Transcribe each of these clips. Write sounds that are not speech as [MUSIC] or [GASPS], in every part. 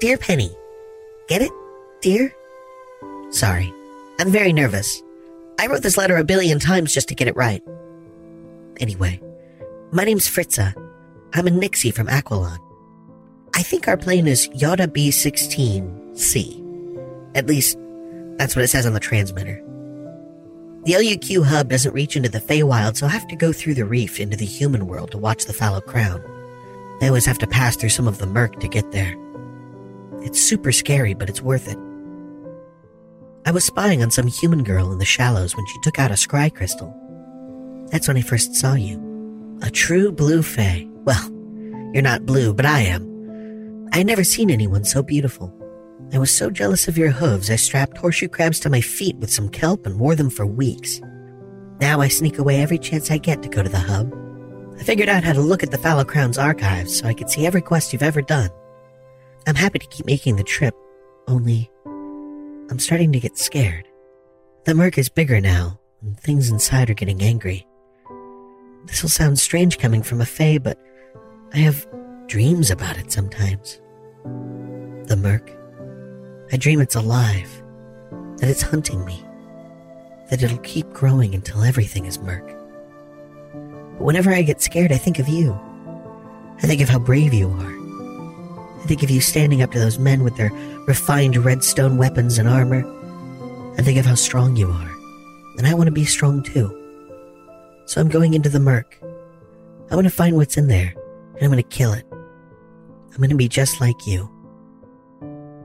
Dear Penny. Get it? Dear? Sorry. I'm very nervous. I wrote this letter a billion times just to get it right. Anyway, my name's Fritza. I'm a Nixie from Aquilon. I think our plane is Yoda B16C. At least, that's what it says on the transmitter. The LUQ hub doesn't reach into the Feywild, so I have to go through the reef into the human world to watch the fallow crown. I always have to pass through some of the murk to get there. It's super scary, but it's worth it. I was spying on some human girl in the shallows when she took out a scry crystal. That's when I first saw you. A true blue fay. Well, you're not blue, but I am. I had never seen anyone so beautiful. I was so jealous of your hooves, I strapped horseshoe crabs to my feet with some kelp and wore them for weeks. Now I sneak away every chance I get to go to the hub. I figured out how to look at the Fallow Crown's archives so I could see every quest you've ever done. I'm happy to keep making the trip, only I'm starting to get scared. The murk is bigger now, and things inside are getting angry. This will sound strange coming from a Fae, but I have dreams about it sometimes. The murk. I dream it's alive, that it's hunting me, that it'll keep growing until everything is murk. But whenever I get scared, I think of you. I think of how brave you are. I think of you standing up to those men with their refined redstone weapons and armor. I think of how strong you are. And I want to be strong too. So I'm going into the murk. I want to find what's in there, and I'm going to kill it. I'm going to be just like you.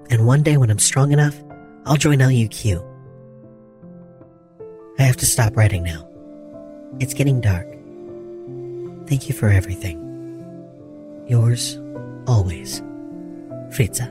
And one day when I'm strong enough, I'll join LUQ. I have to stop writing now. It's getting dark. Thank you for everything. Yours, always. Fritza.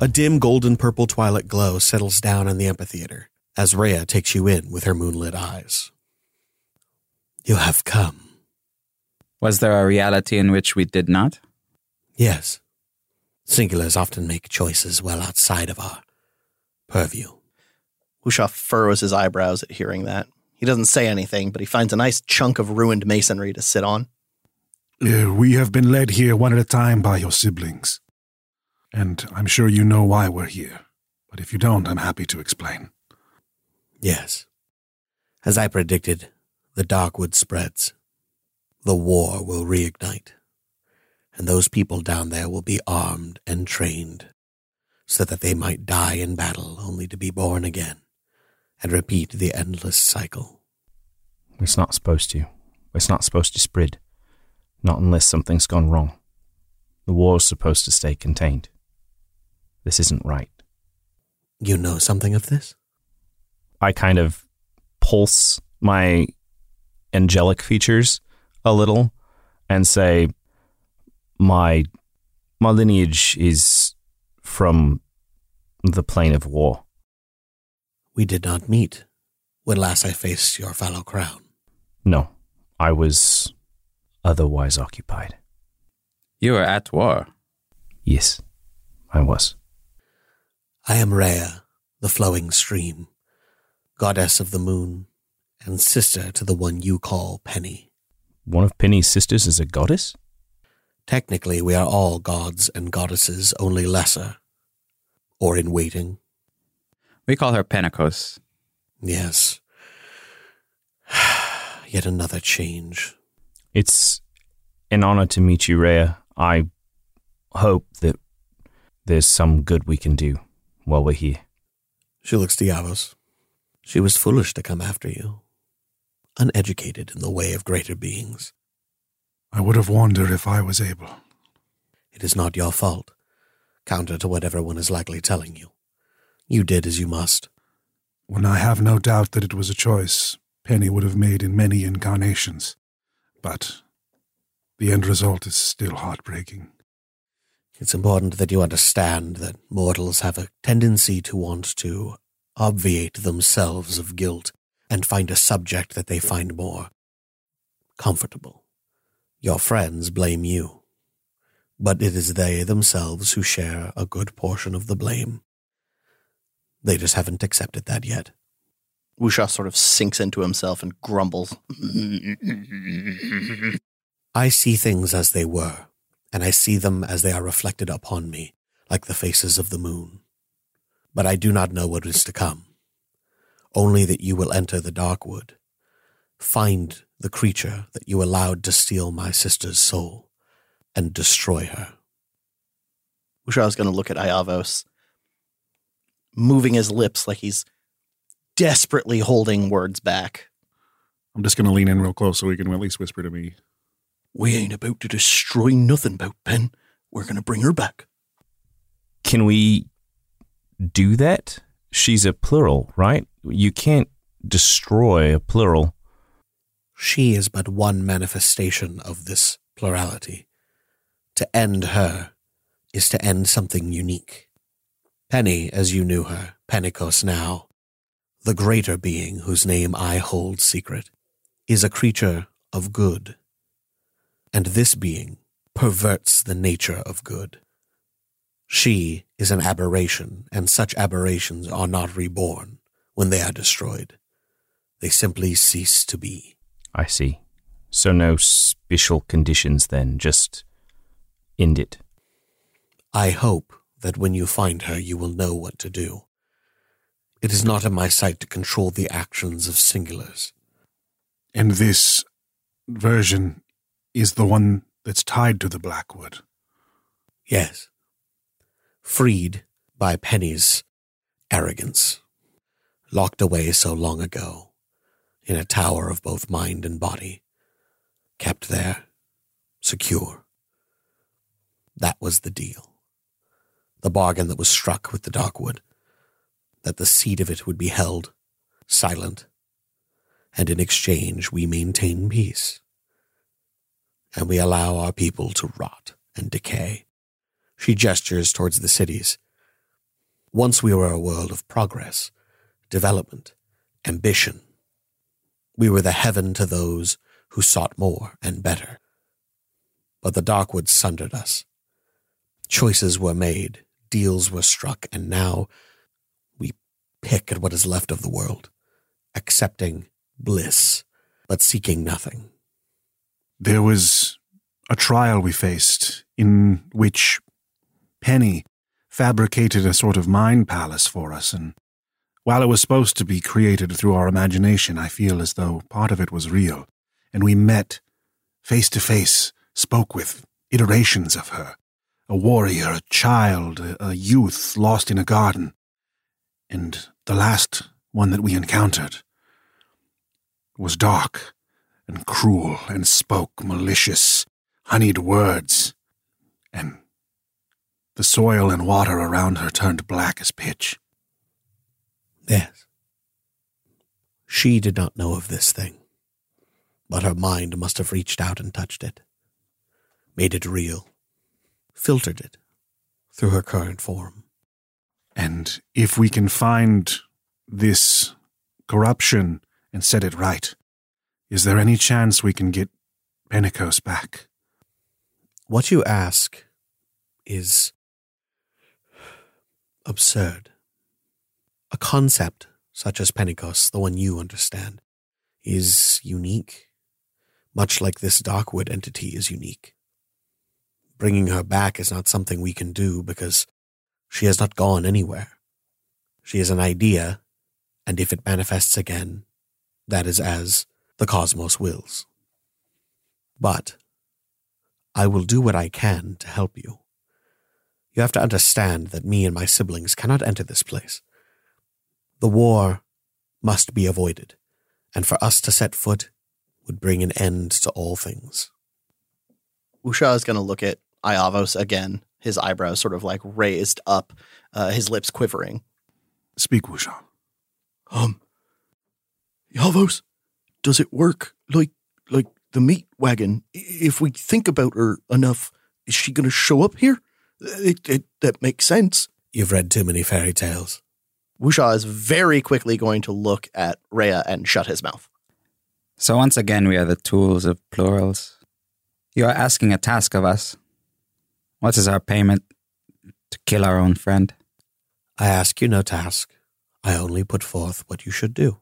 A dim golden purple twilight glow settles down on the amphitheater as Rhea takes you in with her moonlit eyes. You have come. Was there a reality in which we did not? Yes. Singulars often make choices well outside of our purview. Usha furrows his eyebrows at hearing that. He doesn't say anything, but he finds a nice chunk of ruined masonry to sit on. Uh, we have been led here one at a time by your siblings. And I'm sure you know why we're here. But if you don't, I'm happy to explain. Yes. As I predicted, the dark wood spreads. The war will reignite. And those people down there will be armed and trained so that they might die in battle only to be born again and repeat the endless cycle. It's not supposed to. It's not supposed to spread. Not unless something's gone wrong. The war's supposed to stay contained. This isn't right. You know something of this? I kind of pulse my angelic features a little and say my my lineage is from the plane of war. We did not meet when last I faced your fallow crown. No, I was otherwise occupied. You were at war. Yes, I was. I am Rhea, the flowing stream, goddess of the moon, and sister to the one you call Penny. One of Penny's sisters is a goddess? Technically, we are all gods and goddesses, only lesser. Or in waiting. We call her Pentecost. Yes. [SIGHS] Yet another change. It's an honor to meet you, Rhea. I hope that there's some good we can do while we're here. She looks to Iavos. She was foolish to come after you. Uneducated in the way of greater beings. I would have warned her if I was able. It is not your fault, counter to what everyone is likely telling you. You did as you must. When I have no doubt that it was a choice Penny would have made in many incarnations. But the end result is still heartbreaking. It's important that you understand that mortals have a tendency to want to obviate themselves of guilt and find a subject that they find more comfortable. Your friends blame you, but it is they themselves who share a good portion of the blame. They just haven't accepted that yet. Wusha sort of sinks into himself and grumbles. I see things as they were, and I see them as they are reflected upon me, like the faces of the moon. But I do not know what is to come. Only that you will enter the dark wood, find the creature that you allowed to steal my sister's soul, and destroy her. Wusha is going to look at Iavos, moving his lips like he's desperately holding words back. I'm just going to lean in real close so he can at least whisper to me. We ain't about to destroy nothing about Pen. We're going to bring her back. Can we do that? She's a plural, right? You can't destroy a plural. She is but one manifestation of this plurality. To end her is to end something unique. Penny, as you knew her, Pentecost now, the greater being whose name I hold secret, is a creature of good. And this being perverts the nature of good. She is an aberration, and such aberrations are not reborn when they are destroyed. They simply cease to be. I see. So no special conditions then, just end it. I hope that when you find her, you will know what to do. It is not in my sight to control the actions of singulars. And this version is the one that's tied to the Blackwood. Yes. Freed by Penny's arrogance. Locked away so long ago, in a tower of both mind and body. Kept there, secure. That was the deal. The bargain that was struck with the Darkwood. That the seed of it would be held, silent, and in exchange we maintain peace. And we allow our people to rot and decay. She gestures towards the cities. Once we were a world of progress, development, ambition. We were the heaven to those who sought more and better. But the Darkwood sundered us. Choices were made, deals were struck, and now we pick at what is left of the world, accepting bliss, but seeking nothing. There was a trial we faced in which Penny fabricated a sort of mind palace for us, and while it was supposed to be created through our imagination, I feel as though part of it was real, and we met face to face, spoke with iterations of her a warrior, a child, a, youth lost in a garden. And the last one that we encountered was dark and cruel and spoke malicious, honeyed words. And the soil and water around her turned black as pitch. Yes. She did not know of this thing, but her mind must have reached out and touched it, made it real, filtered it through her current form. And if we can find this corruption and set it right, is there any chance we can get Pentecost back? What you ask is absurd. A concept such as Pentecost, the one you understand, is unique, much like this Darkwood entity is unique. Bringing her back is not something we can do because she has not gone anywhere. She is an idea, and if it manifests again, that is as the cosmos wills. But I will do what I can to help you. You have to understand that me and my siblings cannot enter this place. The war must be avoided, and for us to set foot would bring an end to all things. Usha is going to look at Iavos again, his eyebrows sort of like raised up, uh, his lips quivering. Speak, Wusha. Um, Iavos, does it work like like the meat wagon? If we think about her enough, is she going to show up here? It, it, that makes sense. You've read too many fairy tales. Wusha is very quickly going to look at Rhea and shut his mouth. So once again, we are the tools of plurals. You are asking a task of us. What is our payment to kill our own friend? I ask you no task. I only put forth what you should do.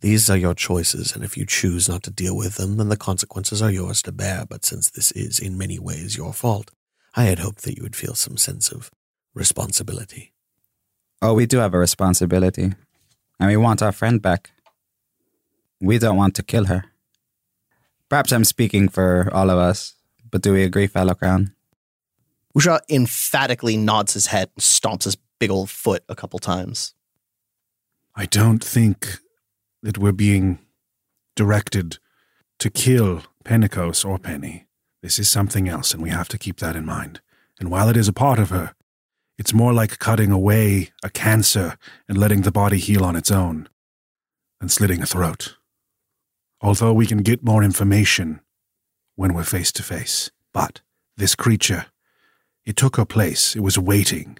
These are your choices, and if you choose not to deal with them, then the consequences are yours to bear. But since this is in many ways your fault, I had hoped that you would feel some sense of responsibility. Oh, we do have a responsibility, and we want our friend back. We don't want to kill her. Perhaps I'm speaking for all of us, but do we agree, Fallow Crown? Usha emphatically nods his head and stomps his big old foot a couple times. I don't think that we're being directed to kill Pentecost or Penny. This is something else, and we have to keep that in mind. And while it is a part of her, it's more like cutting away a cancer and letting the body heal on its own than slitting a throat. Although we can get more information when we're face to face. But this creature, it took her place. It was waiting.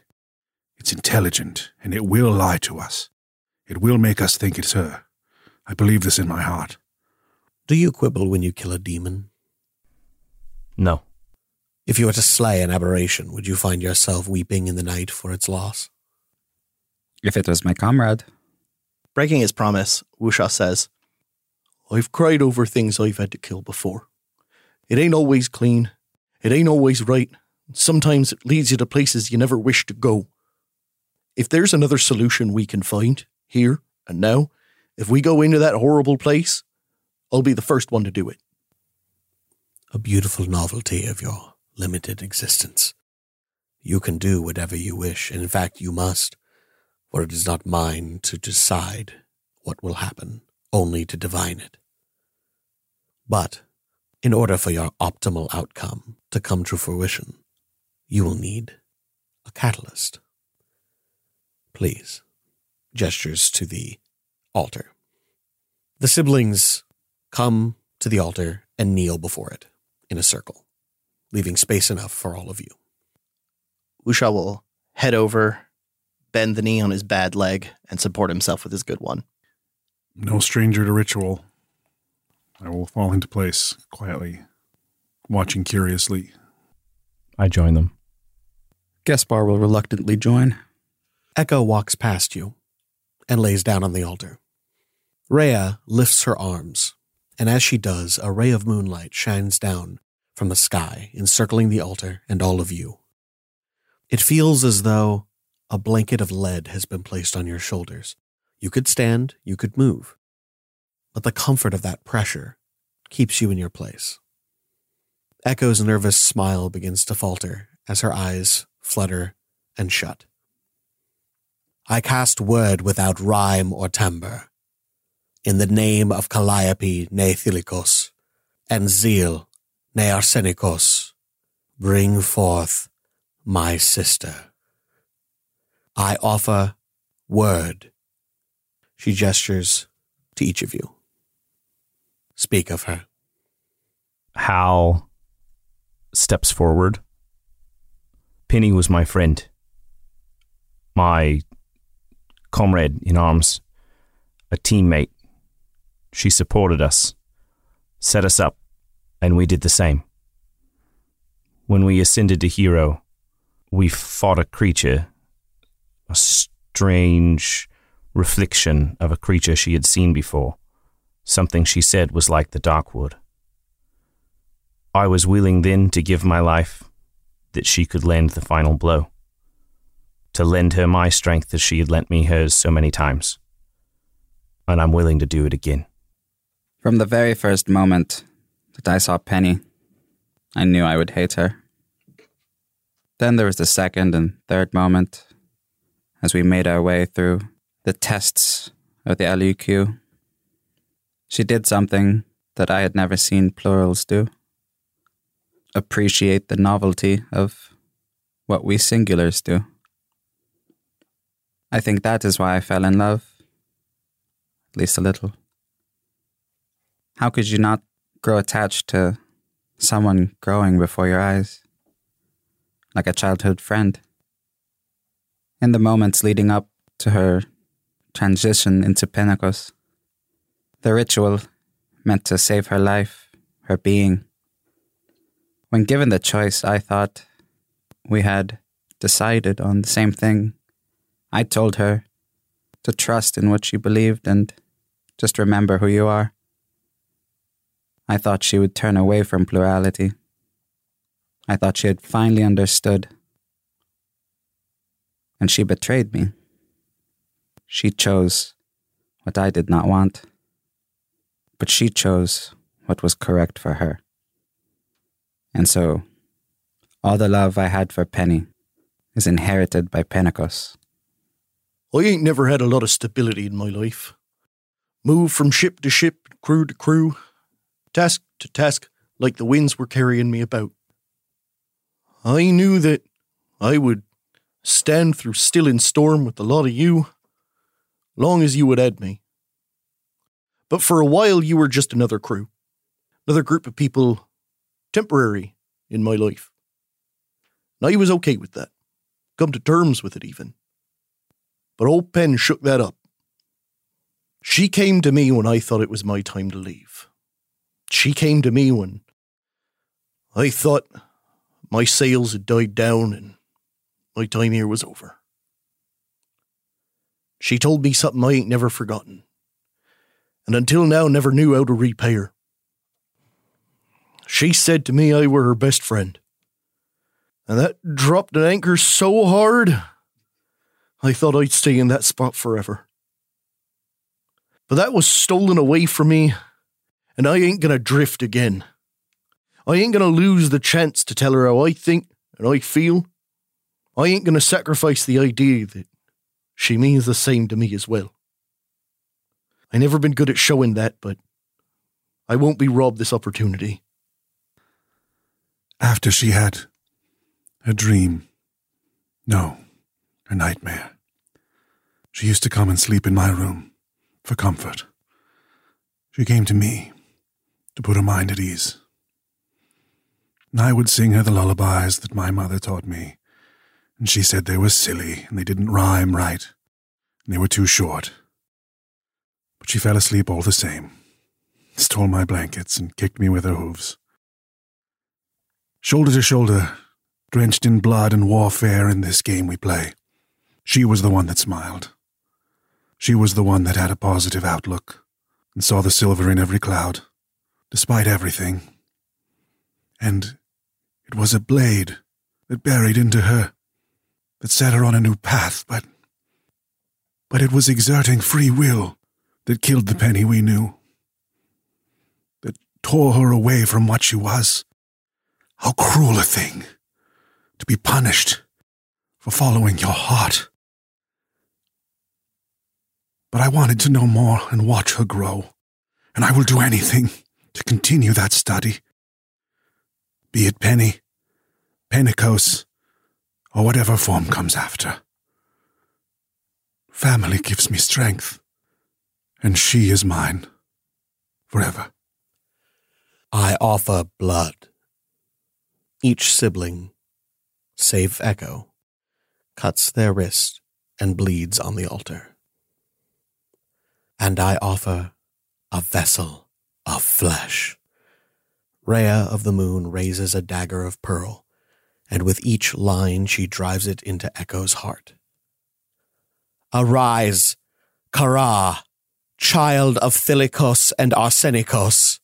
It's intelligent, and it will lie to us. It will make us think it's her. I believe this in my heart. Do you quibble when you kill a demon? No. If you were to slay an aberration, would you find yourself weeping in the night for its loss? If it was my comrade, Breaking his promise, Wusha says, I've cried over things I've had to kill before. It ain't always clean. It ain't always right. Sometimes it leads you to places you never wish to go. If there's another solution we can find, here and now, if we go into that horrible place, I'll be the first one to do it. A beautiful novelty of your limited existence. You can do whatever you wish, and in fact, you must, for it is not mine to decide what will happen, only to divine it. But in order for your optimal outcome to come to fruition, you will need a catalyst. Please, gestures to the altar. The siblings come to the altar and kneel before it in a circle, leaving space enough for all of you. Usha will head over, bend the knee on his bad leg, and support himself with his good one. No stranger to ritual. I will fall into place quietly, watching curiously. I join them. Gaspar will reluctantly join. Echo walks past you and lays down on the altar. Rhea lifts her arms, and as she does, a ray of moonlight shines down from the sky, encircling the altar and all of you. It feels as though a blanket of lead has been placed on your shoulders. You could stand, you could move, but the comfort of that pressure keeps you in your place. Echo's nervous smile begins to falter as her eyes flutter and shut. I cast word without rhyme or timbre. In the name of Calliope ne Thilikos, and zeal ne Arsenikos, bring forth my sister. I offer word. She gestures to each of you. Speak of her. Hal steps forward. Penny was my friend, my comrade in arms, a teammate. She supported us, set us up, and we did the same. When we ascended to Hero, we fought a creature, a strange reflection of a creature she had seen before, something she said was like the Darkwood. I was willing then to give my life that she could lend the final blow, to lend her my strength as she had lent me hers so many times. And I'm willing to do it again. From the very first moment that I saw Penny, I knew I would hate her. Then there was the second and third moment as we made our way through the tests of the LUQ. She did something that I had never seen plurals do appreciate the novelty of what we singulars do. I think that is why I fell in love, at least a little. How could you not grow attached to someone growing before your eyes, like a childhood friend? In the moments leading up to her transition into Pentecost, the ritual meant to save her life, her being when given the choice, I thought we had decided on the same thing. I told her to trust in what she believed and just remember who you are. I thought she would turn away from plurality. I thought she had finally understood. And she betrayed me. She chose what I did not want, but she chose what was correct for her. And so, all the love I had for Penny is inherited by Pentecost. I ain't never had a lot of stability in my life. Moved from ship to ship, crew to crew, task to task, like the winds were carrying me about. I knew that I would stand through still and storm with a lot of you, long as you would add me. But for a while, you were just another crew, another group of people temporary in my life. And I was okay with that, come to terms with it even. But old Pen shook that up. She came to me when I thought it was my time to leave. She came to me when I thought my sails had died down and my time here was over. She told me something I ain't never forgotten, and until now never knew how to repay her. She said to me I were her best friend. And that dropped an anchor so hard, I thought I'd stay in that spot forever. But that was stolen away from me, and I ain't gonna drift again. I ain't gonna lose the chance to tell her how I think and I feel. I ain't gonna sacrifice the idea that she means the same to me as well. I never been good at showing that, but I won't be robbed this opportunity after she had a dream. No, a nightmare. She used to come and sleep in my room for comfort. She came to me to put her mind at ease. I would sing her the lullabies that my mother taught me, and she said they were silly and they didn't rhyme right, and they were too short. But she fell asleep all the same, stole my blankets, and kicked me with her hooves. Shoulder to shoulder, drenched in blood and warfare in this game we play. She was the one that smiled. She was the one that had a positive outlook and saw the silver in every cloud, despite everything. And it was a blade that buried into her, that set her on a new path, but. But it was exerting free will that killed the penny we knew, that tore her away from what she was how cruel a thing to be punished for following your heart. But I wanted to know more and watch her grow, and I will do anything to continue that study. Be it Penny, Pentecost, or whatever form comes after. Family gives me strength, and she is mine forever. I offer blood each sibling, save Echo, cuts their wrist and bleeds on the altar. And I offer a vessel of flesh. Rhea of the moon raises a dagger of pearl and with each line she drives it into Echo's heart. Arise, Kara, child of Thilikos and Arsenikos.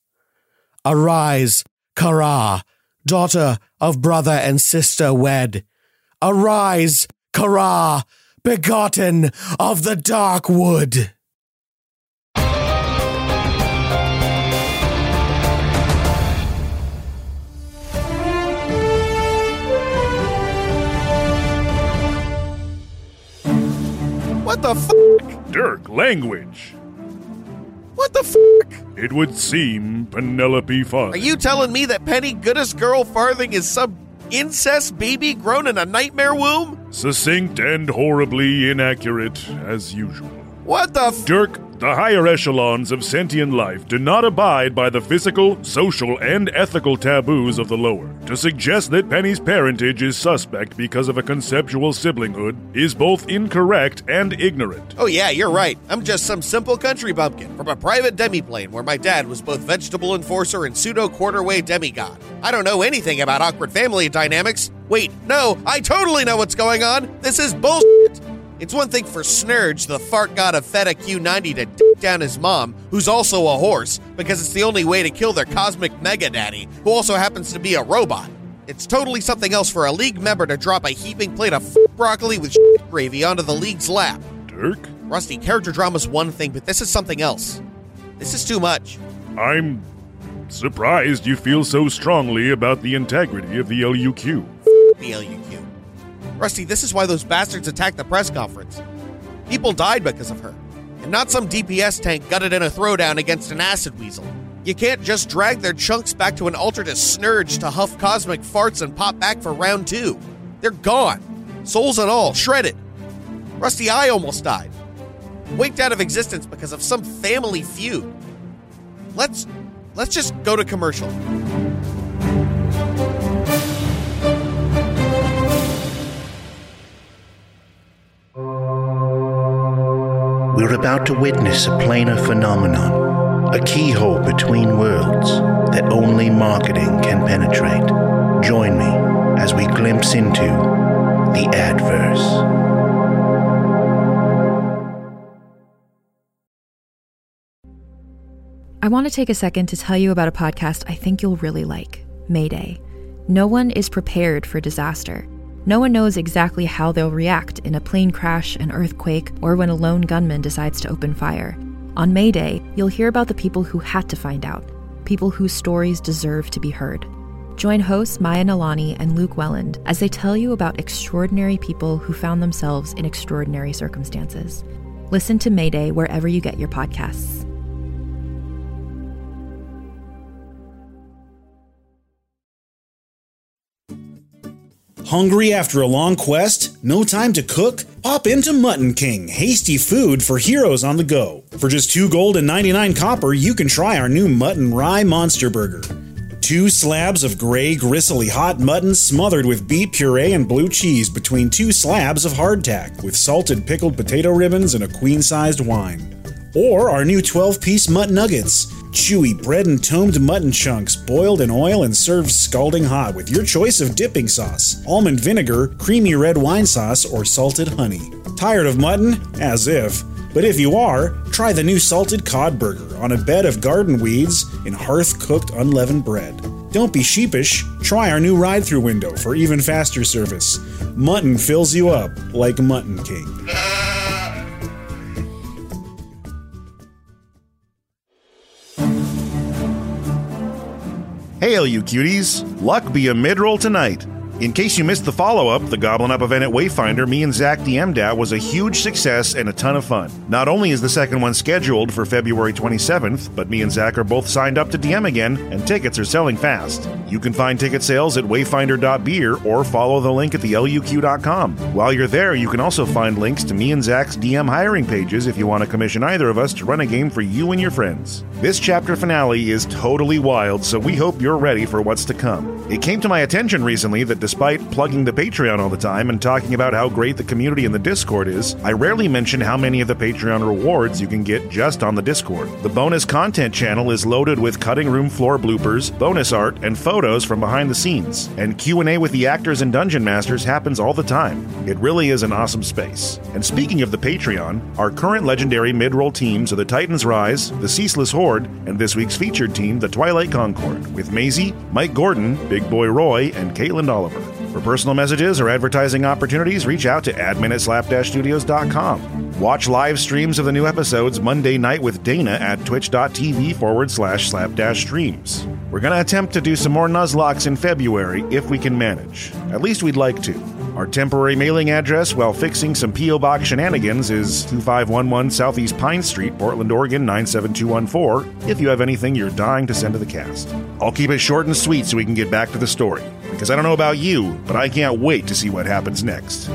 Arise, Kara, daughter of brother and sister wed. Arise, Kara, begotten of the dark wood. What the fuck? Dirk, language. What the fuck? It would seem Penelope Fun. Are you telling me that Penny Goodest Girl Farthing is some incest baby grown in a nightmare womb? Succinct and horribly inaccurate, as usual. What the f- Dirk, the higher echelons of sentient life do not abide by the physical, social, and ethical taboos of the lower. To suggest that Penny's parentage is suspect because of a conceptual siblinghood is both incorrect and ignorant. Oh, yeah, you're right. I'm just some simple country bumpkin from a private demiplane where my dad was both vegetable enforcer and pseudo quarterway demigod. I don't know anything about awkward family dynamics. Wait, no, I totally know what's going on. This is bullshit. It's one thing for Snurge, the fart god of Feta Q90, to dick down his mom, who's also a horse, because it's the only way to kill their cosmic mega daddy, who also happens to be a robot. It's totally something else for a league member to drop a heaping plate of f- broccoli with gravy onto the league's lap. Dirk, Rusty, character drama's one thing, but this is something else. This is too much. I'm surprised you feel so strongly about the integrity of the LUQ. The LUQ. Rusty, this is why those bastards attacked the press conference. People died because of her, and not some DPS tank gutted in a throwdown against an acid weasel. You can't just drag their chunks back to an altar to snurge to huff cosmic farts and pop back for round two. They're gone, souls and all, shredded. Rusty, I almost died. Waked out of existence because of some family feud. Let's let's just go to commercial. We're about to witness a planar phenomenon, a keyhole between worlds that only marketing can penetrate. Join me as we glimpse into the adverse. I want to take a second to tell you about a podcast I think you'll really like Mayday. No one is prepared for disaster. No one knows exactly how they'll react in a plane crash, an earthquake, or when a lone gunman decides to open fire. On Mayday, you'll hear about the people who had to find out, people whose stories deserve to be heard. Join hosts Maya Nalani and Luke Welland as they tell you about extraordinary people who found themselves in extraordinary circumstances. Listen to Mayday wherever you get your podcasts. Hungry after a long quest? No time to cook? Pop into Mutton King, hasty food for heroes on the go. For just 2 gold and 99 copper, you can try our new Mutton Rye Monster Burger. Two slabs of gray, gristly hot mutton smothered with beet puree and blue cheese between two slabs of hardtack, with salted pickled potato ribbons and a queen sized wine. Or our new 12 piece mutton nuggets. Chewy bread and tomed mutton chunks boiled in oil and served scalding hot with your choice of dipping sauce almond vinegar, creamy red wine sauce, or salted honey. Tired of mutton? As if. But if you are, try the new salted cod burger on a bed of garden weeds in hearth cooked unleavened bread. Don't be sheepish, try our new ride through window for even faster service. Mutton fills you up like Mutton King. Hail, you cuties! Luck be a mid roll tonight. In case you missed the follow up, the Goblin Up event at Wayfinder me and Zach DM'd at was a huge success and a ton of fun. Not only is the second one scheduled for February 27th, but me and Zach are both signed up to DM again, and tickets are selling fast. You can find ticket sales at wayfinder.beer or follow the link at the luq.com. While you're there, you can also find links to me and Zach's DM hiring pages if you want to commission either of us to run a game for you and your friends. This chapter finale is totally wild, so we hope you're ready for what's to come. It came to my attention recently that despite plugging the Patreon all the time and talking about how great the community in the Discord is, I rarely mention how many of the Patreon rewards you can get just on the Discord. The bonus content channel is loaded with cutting room floor bloopers, bonus art, and photos from behind the scenes. And Q&A with the actors and dungeon masters happens all the time. It really is an awesome space. And speaking of the Patreon, our current legendary mid-roll teams are the Titans Rise, the Ceaseless Horde, and this week's featured team, the Twilight Concord, with Maisie, Mike Gordon, Big Boy Roy, and Caitlin Oliver. For personal messages or advertising opportunities, reach out to admin at slap-studios.com. Watch live streams of the new episodes Monday night with Dana at twitch.tv forward slash slap-streams. We're going to attempt to do some more Nuzlockes in February if we can manage. At least we'd like to. Our temporary mailing address while fixing some P.O. Box shenanigans is 2511 Southeast Pine Street, Portland, Oregon 97214, if you have anything you're dying to send to the cast. I'll keep it short and sweet so we can get back to the story, because I don't know about you, but I can't wait to see what happens next.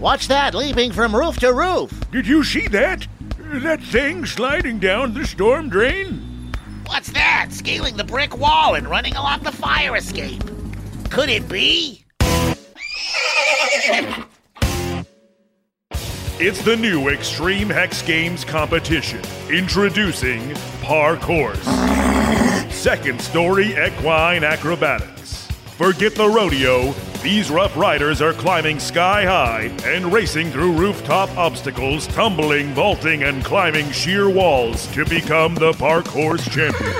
Watch that leaping from roof to roof. Did you see that? That thing sliding down the storm drain? What's that? Scaling the brick wall and running along the fire escape. Could it be? It's the new Extreme Hex Games competition. Introducing Parkour. Second story equine acrobatics. Forget the rodeo. These rough riders are climbing sky high and racing through rooftop obstacles, tumbling, vaulting, and climbing sheer walls to become the Park Horse champion.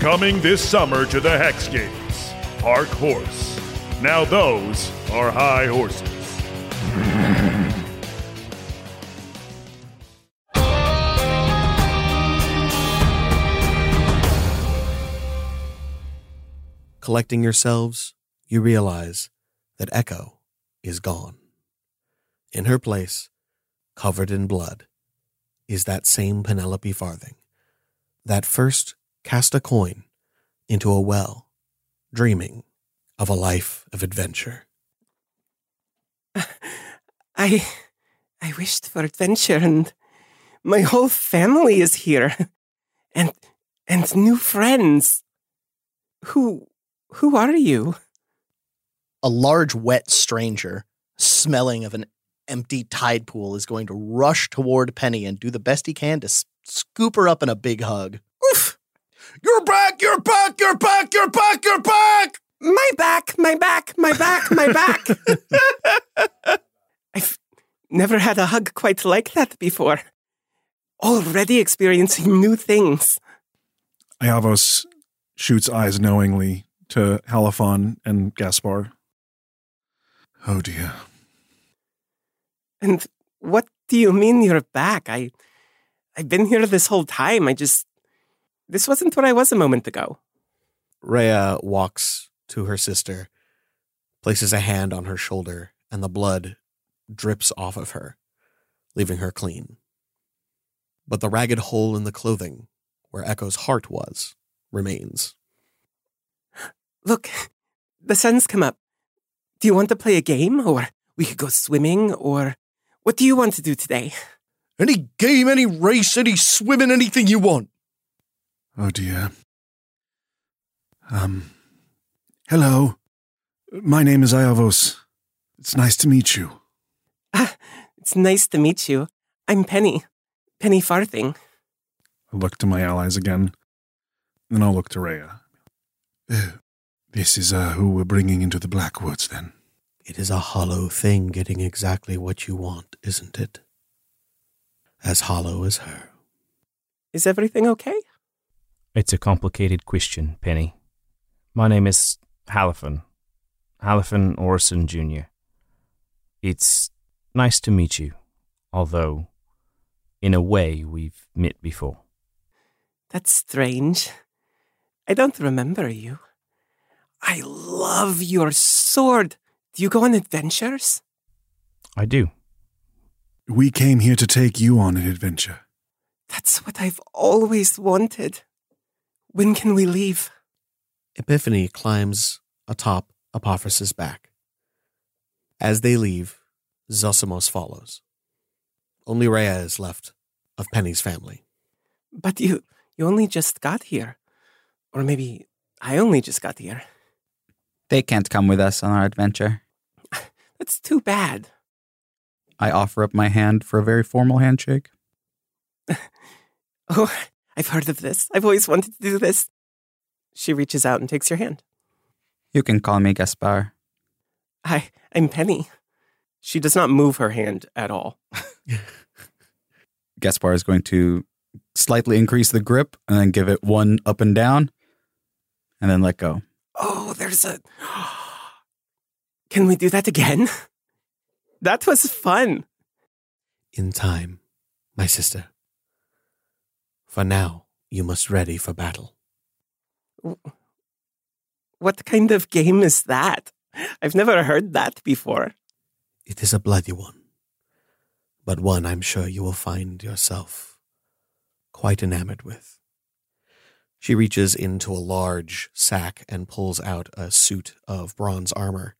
Coming this summer to the Hex Games. Park Horse. Now those are high horses. Collecting yourselves, you realize that Echo is gone. In her place, covered in blood, is that same Penelope Farthing that first cast a coin into a well, dreaming of a life of adventure. [LAUGHS] I I wished for adventure and my whole family is here. And and new friends. Who who are you? A large wet stranger, smelling of an empty tide pool, is going to rush toward Penny and do the best he can to s- scoop her up in a big hug. Oof! You're back! You're back! You're back! You're back! You're back! My back, my back, my back, my back. [LAUGHS] I've never had a hug quite like that before. Already experiencing new things. Iavos shoots eyes knowingly to Halifan and Gaspar. Oh dear. And what do you mean you're back? I I've been here this whole time. I just this wasn't where I was a moment ago. Rhea walks to her sister, places a hand on her shoulder, and the blood drips off of her, leaving her clean. But the ragged hole in the clothing, where Echo's heart was, remains. Look, the sun's come up. Do you want to play a game or we could go swimming or what do you want to do today? Any game, any race, any swimming, anything you want. Oh dear. Um, hello. My name is Iavos. It's nice to meet you. Ah, it's nice to meet you. I'm Penny. Penny Farthing. I look to my allies again. Then I'll look to Rhea. This is uh, who we're bringing into the Blackwoods, then. It is a hollow thing getting exactly what you want, isn't it? As hollow as her. Is everything okay? It's a complicated question, Penny. My name is Halifan. Halifan Orson Jr. It's nice to meet you, although, in a way, we've met before. That's strange. I don't remember you. I love your sword. Do you go on adventures? I do. We came here to take you on an adventure. That's what I've always wanted. When can we leave? Epiphany climbs atop Apophis' back. As they leave, Zosimos follows. Only Rhea is left of Penny's family. But you you only just got here. Or maybe I only just got here. They can't come with us on our adventure. [LAUGHS] That's too bad. I offer up my hand for a very formal handshake. [LAUGHS] Oh, I've heard of this. I've always wanted to do this. She reaches out and takes your hand. You can call me Gaspar. Hi, I'm Penny. She does not move her hand at all. [LAUGHS] Gaspar is going to slightly increase the grip and then give it one up and down and then let go. There's a. Can we do that again? That was fun. In time, my sister. For now, you must ready for battle. What kind of game is that? I've never heard that before. It is a bloody one, but one I'm sure you will find yourself quite enamored with. She reaches into a large sack and pulls out a suit of bronze armor,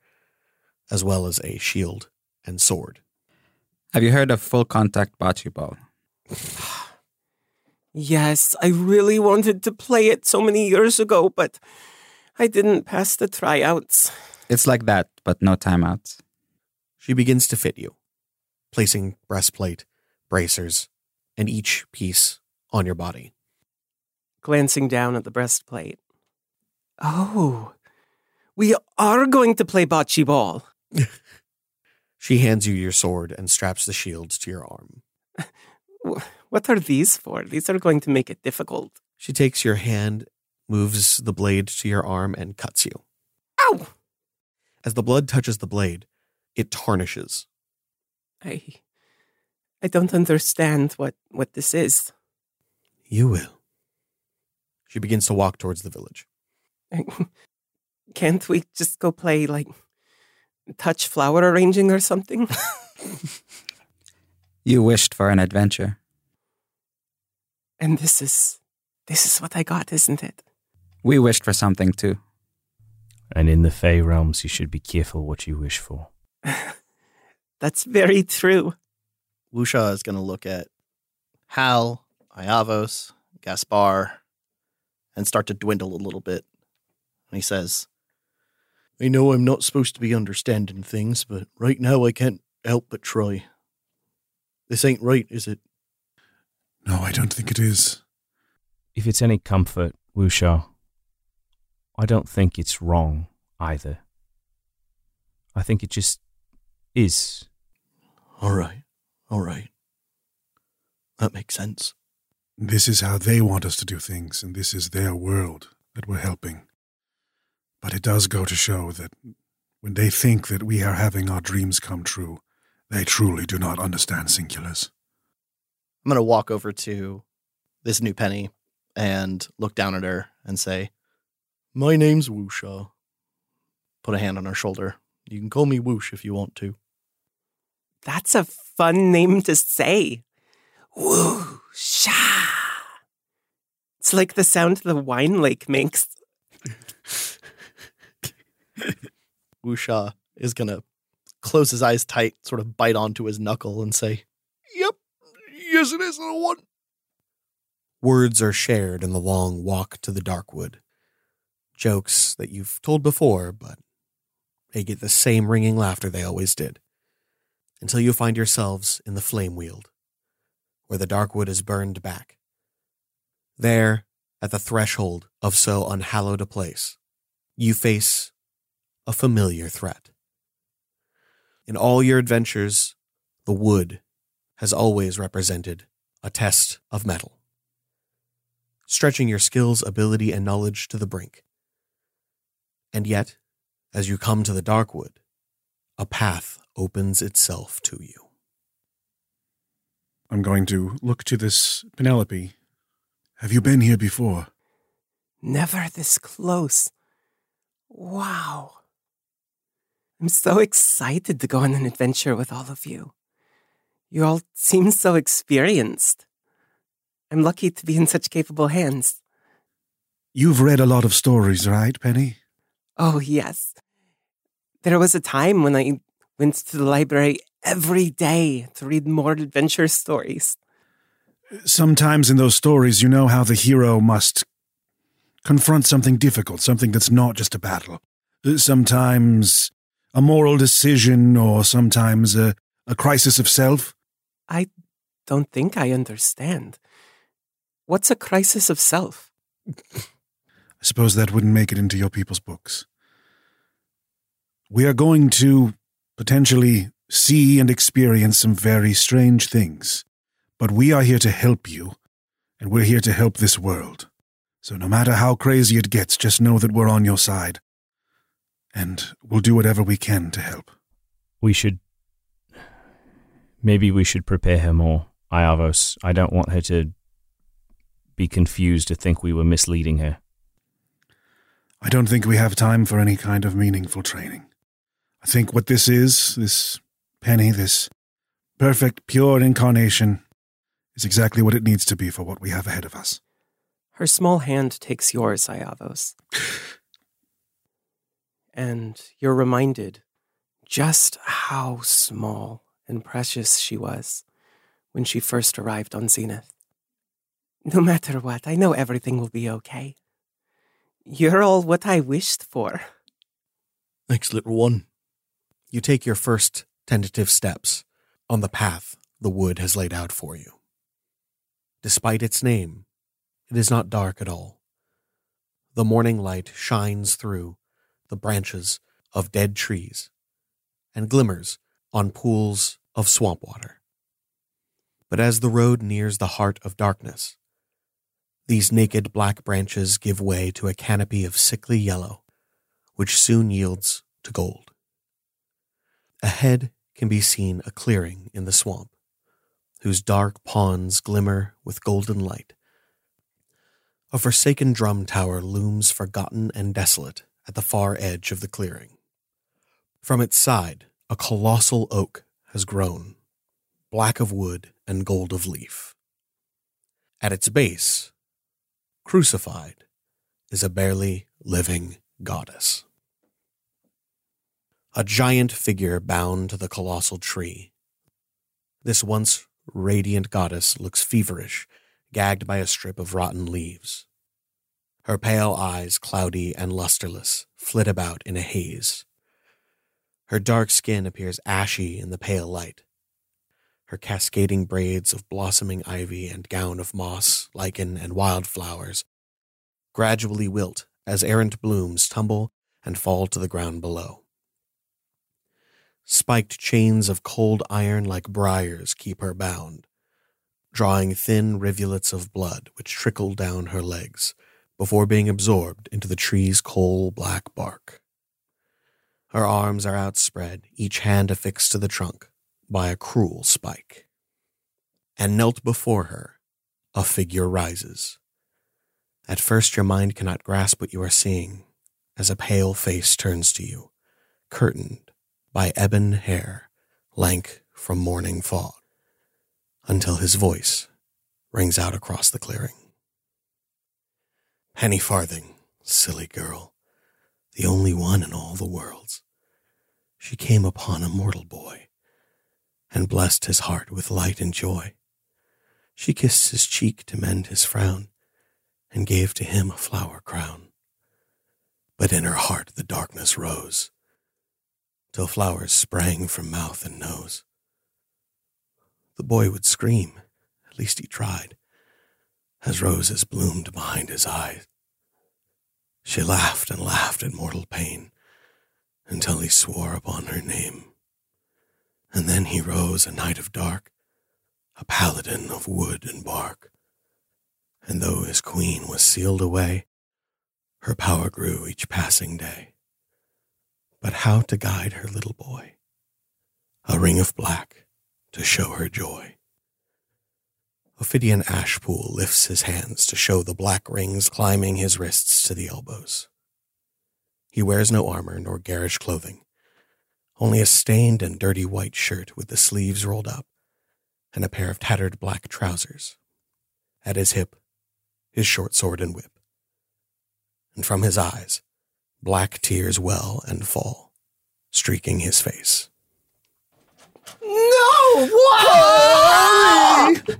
as well as a shield and sword. Have you heard of full contact bocce ball? [SIGHS] Yes, I really wanted to play it so many years ago, but I didn't pass the tryouts. It's like that, but no timeouts. She begins to fit you, placing breastplate, bracers, and each piece on your body. Glancing down at the breastplate. Oh, we are going to play bocce ball. [LAUGHS] She hands you your sword and straps the shield to your arm. What are these for? These are going to make it difficult. She takes your hand, moves the blade to your arm, and cuts you. Ow! As the blood touches the blade, it tarnishes. I I don't understand what, what this is. You will. She begins to walk towards the village. [LAUGHS] Can't we just go play like touch flower arranging or something? [LAUGHS] You wished for an adventure. and this is this is what I got, isn't it? We wished for something too. And in the Fey realms, you should be careful what you wish for. [LAUGHS] That's very true. Wusha is going to look at Hal, Iavos, Gaspar, and start to dwindle a little bit. And he says, I know I'm not supposed to be understanding things, but right now I can't help but try. This ain't right, is it? No, I don't think it is. If it's any comfort, Wusha, I don't think it's wrong either. I think it just is. All right, all right. That makes sense. This is how they want us to do things, and this is their world that we're helping. But it does go to show that when they think that we are having our dreams come true, they truly do not understand singulars. I'm going to walk over to this new penny and look down at her and say, My name's Wusha. Put a hand on her shoulder. You can call me Woosh if you want to. That's a fun name to say. Woo sha. It's like the sound the wine lake makes. [LAUGHS] Wusha is going to close his eyes tight, sort of bite onto his knuckle and say, Yep, yes, it is, little one. Words are shared in the long walk to the Darkwood. Jokes that you've told before, but they get the same ringing laughter they always did. Until you find yourselves in the Flame Weald, where the Darkwood is burned back. There, at the threshold of so unhallowed a place, you face a familiar threat. In all your adventures, the wood has always represented a test of metal, stretching your skills, ability, and knowledge to the brink. And yet, as you come to the Darkwood, a path opens itself to you. I'm going to look to this Penelope. Have you been here before? Never this close. Wow. I'm so excited to go on an adventure with all of you. You all seem so experienced. I'm lucky to be in such capable hands. You've read a lot of stories, right, Penny? Oh, yes. There was a time when I went to the library every day to read more adventure stories. Sometimes in those stories, you know how the hero must confront something difficult, something that's not just a battle. Sometimes a moral decision, or sometimes a, a crisis of self. I don't think I understand. What's a crisis of self? I suppose that wouldn't make it into your people's books. We are going to potentially see and experience some very strange things, but we are here to help you, and we're here to help this world. So no matter how crazy it gets, just know that we're on your side, and we'll do whatever we can to help. We should. Maybe we should prepare her more, Iavos. I don't want her to be confused to think we were misleading her. I don't think we have time for any kind of meaningful training. I think what this is, this penny, this perfect, pure incarnation, is exactly what it needs to be for what we have ahead of us. Her small hand takes yours, Iavos. and you're reminded just how small and precious she was when she first arrived on Zenith. No matter what, I know everything will be okay. You're all what I wished for. Thanks, little one. You take your first tentative steps on the path the wood has laid out for you. Despite its name, it is not dark at all. The morning light shines through the branches of dead trees and glimmers on pools of swamp water. But as the road nears the heart of darkness, these naked black branches give way to a canopy of sickly yellow, which soon yields to gold. Ahead can be seen a clearing in the swamp, whose dark ponds glimmer with golden light. A forsaken drum tower looms forgotten and desolate at the far edge of the clearing. From its side, a colossal oak has grown, black of wood and gold of leaf. At its base, crucified, is a barely living goddess. A giant figure bound to the colossal tree. This once radiant goddess looks feverish, gagged by a strip of rotten leaves. Her pale eyes, cloudy and lusterless, flit about in a haze. Her dark skin appears ashy in the pale light. Her cascading braids of blossoming ivy and gown of moss, lichen, and wildflowers gradually wilt as errant blooms tumble and fall to the ground below. Spiked chains of cold iron like briars keep her bound, drawing thin rivulets of blood which trickle down her legs before being absorbed into the tree's coal black bark. Her arms are outspread, each hand affixed to the trunk by a cruel spike. And knelt before her, a figure rises. At first, your mind cannot grasp what you are seeing as a pale face turns to you, curtained by ebon hair, lank from morning fog, until his voice rings out across the clearing. Penny Farthing, silly girl, the only one in all the worlds. She came upon a mortal boy and blessed his heart with light and joy. She kissed his cheek to mend his frown and gave to him a flower crown. But in her heart the darkness rose, till flowers sprang from mouth and nose. The boy would scream, at least he tried, as roses bloomed behind his eyes. She laughed and laughed in mortal pain until he swore upon her name. And then he rose a night of dark, a paladin of wood and bark. And though his queen was sealed away, her power grew each passing day. But how to guide her little boy? A ring of black to show her joy. Ophidian Ashpool lifts his hands to show the black rings climbing his wrists to the elbows. He wears no armor nor garish clothing, only a stained and dirty white shirt with the sleeves rolled up, and a pair of tattered black trousers. At his hip, his short sword and whip. And from his eyes, black tears well and fall, streaking his face. No! What? Shit,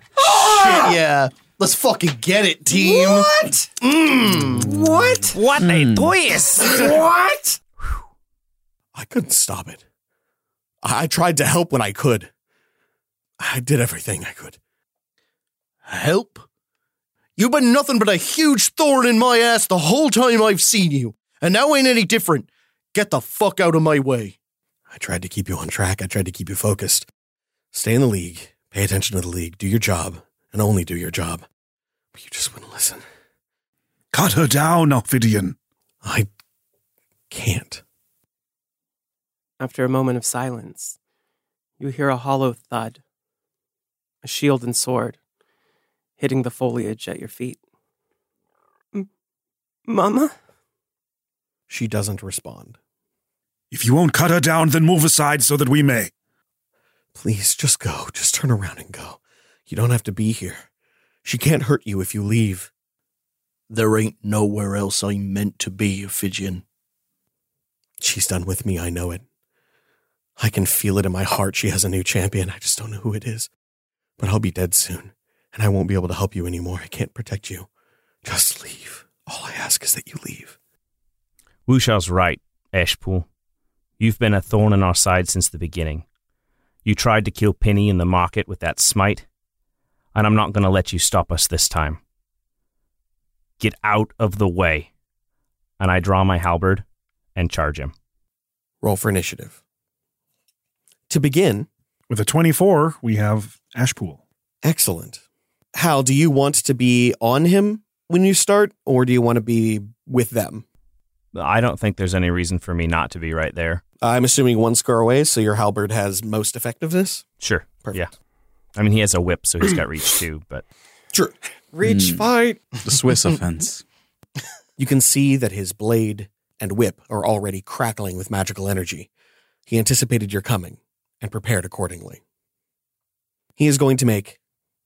yeah. Let's fucking get it, team. What? Mm. What? What a twist! What? I couldn't stop it. I I tried to help when I could. I did everything I could. Help? You've been nothing but a huge thorn in my ass the whole time I've seen you, and now ain't any different. Get the fuck out of my way. I tried to keep you on track. I tried to keep you focused. Stay in the league. Pay attention to the league. Do your job, and only do your job. But you just wouldn't listen. Cut her down, Ophidian. I can't. After a moment of silence, you hear a hollow thud, a shield and sword hitting the foliage at your feet. M- Mama? She doesn't respond. If you won't cut her down, then move aside so that we may. Please, just go. Just turn around and go. You don't have to be here. She can't hurt you if you leave. There ain't nowhere else I'm meant to be, Ophidian. She's done with me. I know it. I can feel it in my heart. She has a new champion. I just don't know who it is. But I'll be dead soon, and I won't be able to help you anymore. I can't protect you. Just leave. All I ask is that you leave. Wusha's right, Ashpool. You've been a thorn in our side since the beginning. You tried to kill Penny in the market with that smite, and I'm not going to let you stop us this time. Get out of the way. And I draw my halberd and charge him. Roll for initiative. To begin, With a 24, we have Ashpool. excellent. Hal, do you want to be on him when you start, or do you want to be with them? I don't think there's any reason for me not to be right there. I'm assuming one score away, so your halberd has most effectiveness. Sure. Perfect. Yeah. I mean, he has a whip, so he's got reach [CLEARS THROAT] too, but Sure. Reach, hmm. fight. The Swiss offense. [LAUGHS] You can see that his blade and whip are already crackling with magical energy. He anticipated your coming and prepared accordingly. He is going to make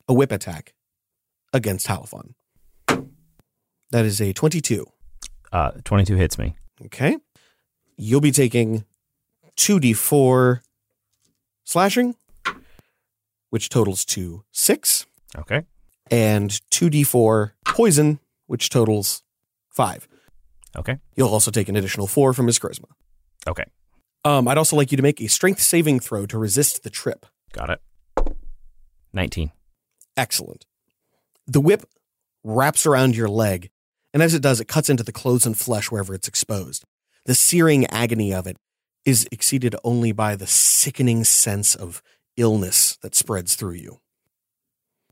a whip attack against Halifan. That is a 22. Uh, 22 hits me. Okay. You'll be taking 2d4 slashing, which totals to 6, Okay. and 2d4 poison, which totals 5. Okay. You'll also take an additional 4 from his charisma. Okay. Um, I'd also like you to make a strength saving throw to resist the trip. Got it. 19. Excellent. The whip wraps around your leg, and as it does, it cuts into the clothes and flesh wherever it's exposed. The searing agony of it is exceeded only by the sickening sense of illness that spreads through you.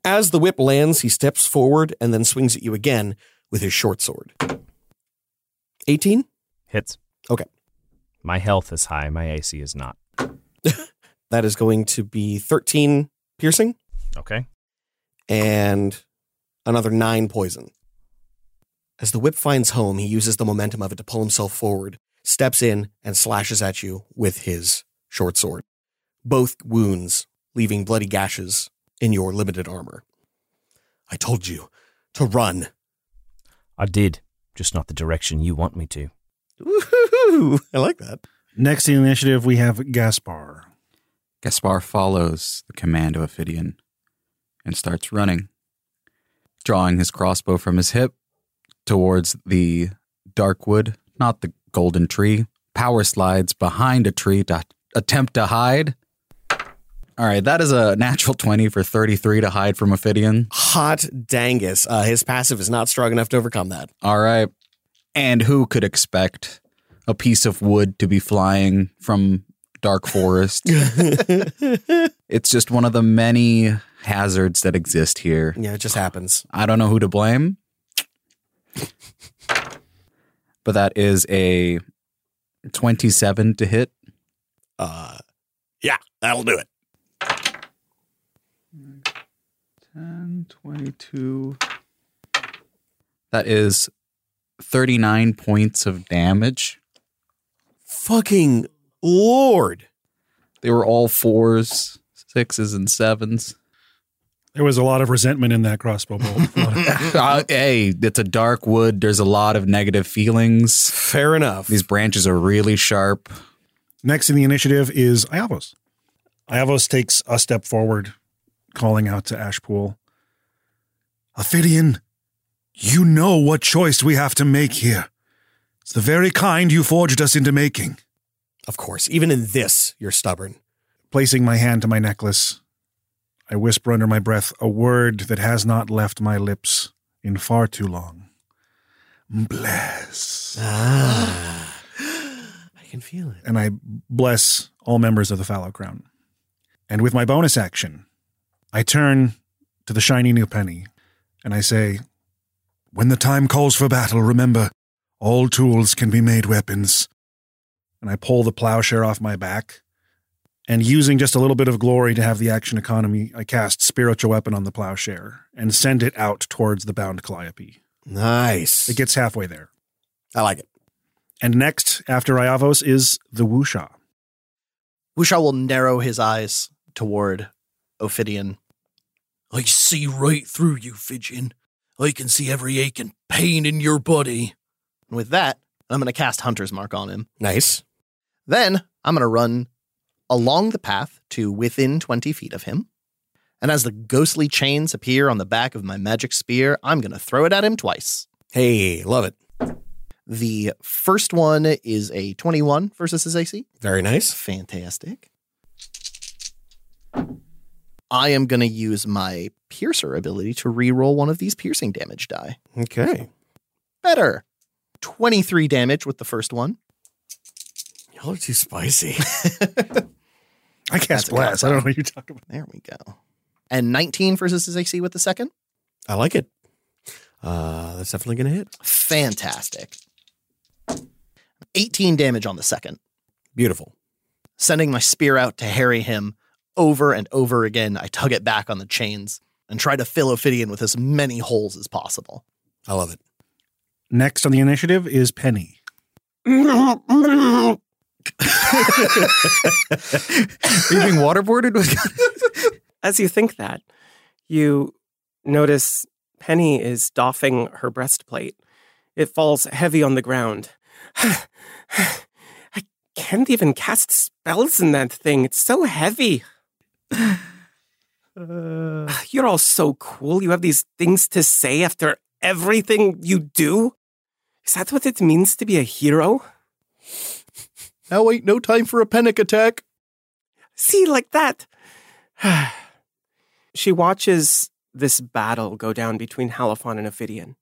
As the whip lands, he steps forward and then swings at you again with his short sword. 18? Hits. Okay. My health is high. My AC is not. [LAUGHS] That is going to be 13 piercing Okay. and another 9 poison. As the whip finds home, he uses the momentum of it to pull himself forward, steps in, and slashes at you with his short sword. Both wounds leaving bloody gashes in your limited armor. I told you to run. I did, just not the direction you want me to. Woohoo! I like that. Next in the initiative, we have Gaspar. Gaspar follows the command of Ophidian and starts running, drawing his crossbow from his hip towards the dark wood, not the golden tree. Power slides behind a tree to attempt to hide. All right, that is a natural 20 for 33 to hide from Ophidian. Hot dangus. Uh, his passive is not strong enough to overcome that. All right. And who could expect a piece of wood to be flying from dark forest? [LAUGHS] it's just one of the many hazards that exist here. Yeah, it just happens. I don't know who to blame. [LAUGHS] But that is a 27 to hit. Uh, yeah, that'll do it. 10, 22. That is 39 points of damage. Fucking lord. They were all fours, sixes, and sevens. There was a lot of resentment in that crossbow bolt. [LAUGHS] uh, hey, it's a dark wood. There's a lot of negative feelings. Fair enough. These branches are really sharp. Next in the initiative is Iavos. Iavos takes a step forward, calling out to Ashpool. Ophidian, you know what choice we have to make here. It's the very kind you forged us into making. Of course, even in this, you're stubborn. Placing my hand to my necklace, I whisper under my breath a word that has not left my lips in far too long. Bless. Ah. I can feel it. And I bless all members of the Fallow Crown. And with my bonus action, I turn to the shiny new penny and I say, When the time calls for battle, remember, all tools can be made weapons. And I pull the plowshare off my back. And using just a little bit of glory to have the action economy, I cast Spiritual Weapon on the plowshare and send it out towards the bound Calliope. Nice. It gets halfway there. I like it. And next, after Iavos, is the Wusha. Wusha will narrow his eyes toward Ophidian. I see right through you, Fidgeon. I can see every ache and pain in your body. And with that, I'm going to cast Hunter's Mark on him. Nice. Then I'm going to run along the path to within 20 feet of him. And as the ghostly chains appear on the back of my magic spear, I'm going to throw it at him twice. Hey, love it. The first one is a 21 versus his AC. Very nice. Fantastic. I am going to use my piercer ability to re-roll one of these piercing damage die. Okay. Better. 23 damage with the first one. Y'all are too spicy. [LAUGHS] I cast blast. I don't know what you're talking about. There we go. And 19 versus his AC with the second. I like it. Uh, that's definitely going to hit. Fantastic. 18 damage on the second. Beautiful. Sending my spear out to harry him over and over again. I tug it back on the chains and try to fill Ophidian with as many holes as possible. I love it. Next on the initiative is Penny. [LAUGHS] Are you being waterboarded? [LAUGHS] As you think that, you notice Penny is doffing her breastplate. It falls heavy on the ground. [SIGHS] I can't even cast spells in that thing. It's so heavy. [SIGHS] [SIGHS] You're all so cool. You have these things to say after everything you do. Is that what it means to be a hero? Now ain't no time for a panic attack. See, like that. [SIGHS] she watches this battle go down between Halifan and Ophidian.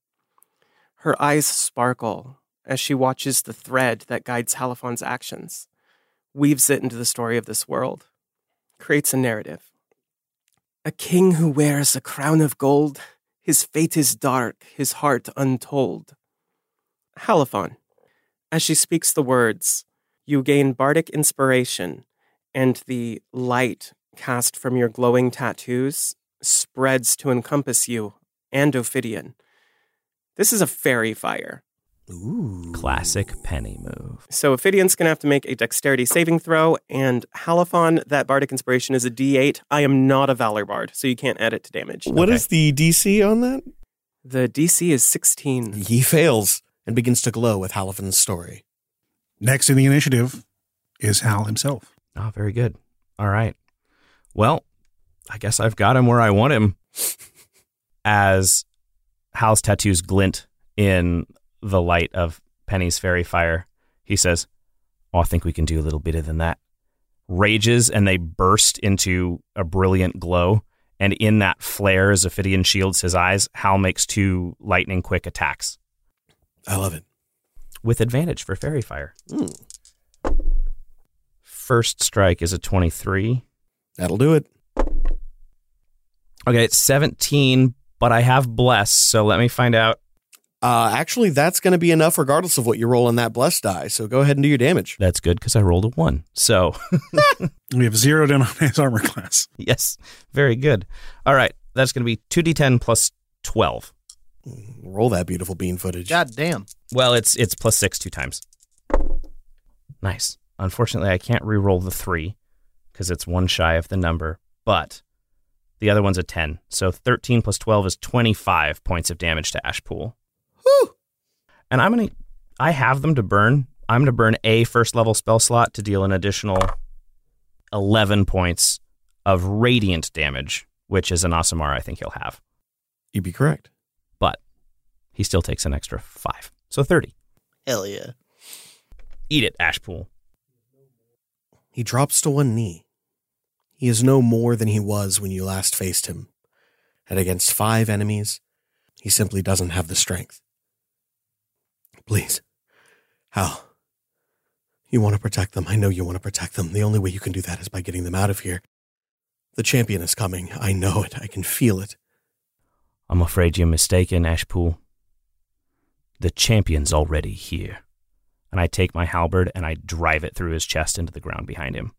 Her eyes sparkle as she watches the thread that guides Halifan's actions, weaves it into the story of this world, creates a narrative. A king who wears a crown of gold, his fate is dark, his heart untold. Halifan. As she speaks the words, you gain bardic inspiration, and the light cast from your glowing tattoos spreads to encompass you and Ophidian. This is a fairy fire. Ooh. Classic penny move. So Ophidian's going to have to make a dexterity saving throw, and Halifan, that bardic inspiration is a d8. I am not a Valor Bard, so you can't add it to damage. What is the DC on that? The DC is 16. He fails and begins to glow with Halifan's story. Next in the initiative is Hal himself. Oh, very good. All right. Well, I guess I've got him where I want him. [LAUGHS] As Hal's tattoos glint in the light of Penny's fairy fire, he says, Oh, I think we can do a little better than that. Rages and they burst into a brilliant glow. And in that flare, as Ophidian shields his eyes, Hal makes two lightning quick attacks. I love it. With advantage for fairy fire. Mm. First strike is a 23. That'll do it. Okay, it's 17, but I have bless, so let me find out. Uh, actually, that's going to be enough regardless of what you roll on that bless die. So go ahead and do your damage. That's good because I rolled a one. So [LAUGHS] [LAUGHS] we have zeroed in on his armor class. Yes, very good. All right, that's going to be 2d10 plus 12. Roll that beautiful bean footage. God damn. Well, it's it's plus six two times. Nice. Unfortunately, I can't re-roll the three because it's one shy of the number, but the other one's a 10. So 13 plus 12 is 25 points of damage to Ashpool. Whew. And I'm going to, I have them to burn. I'm going to burn a first level spell slot to deal an additional 11 points of radiant damage, which is an Asamara I think he'll have. You'd be correct. But he still takes an extra five. So 30. Hell yeah. Eat it, Ashpool. He drops to one knee. He is no more than he was when you last faced him. And against five enemies, he simply doesn't have the strength. Please. Hal. You want to protect them. I know you want to protect them. The only way you can do that is by getting them out of here. The champion is coming. I know it. I can feel it. I'm afraid you're mistaken, Ashpool. The champion's already here. And I take my halberd and I drive it through his chest into the ground behind him.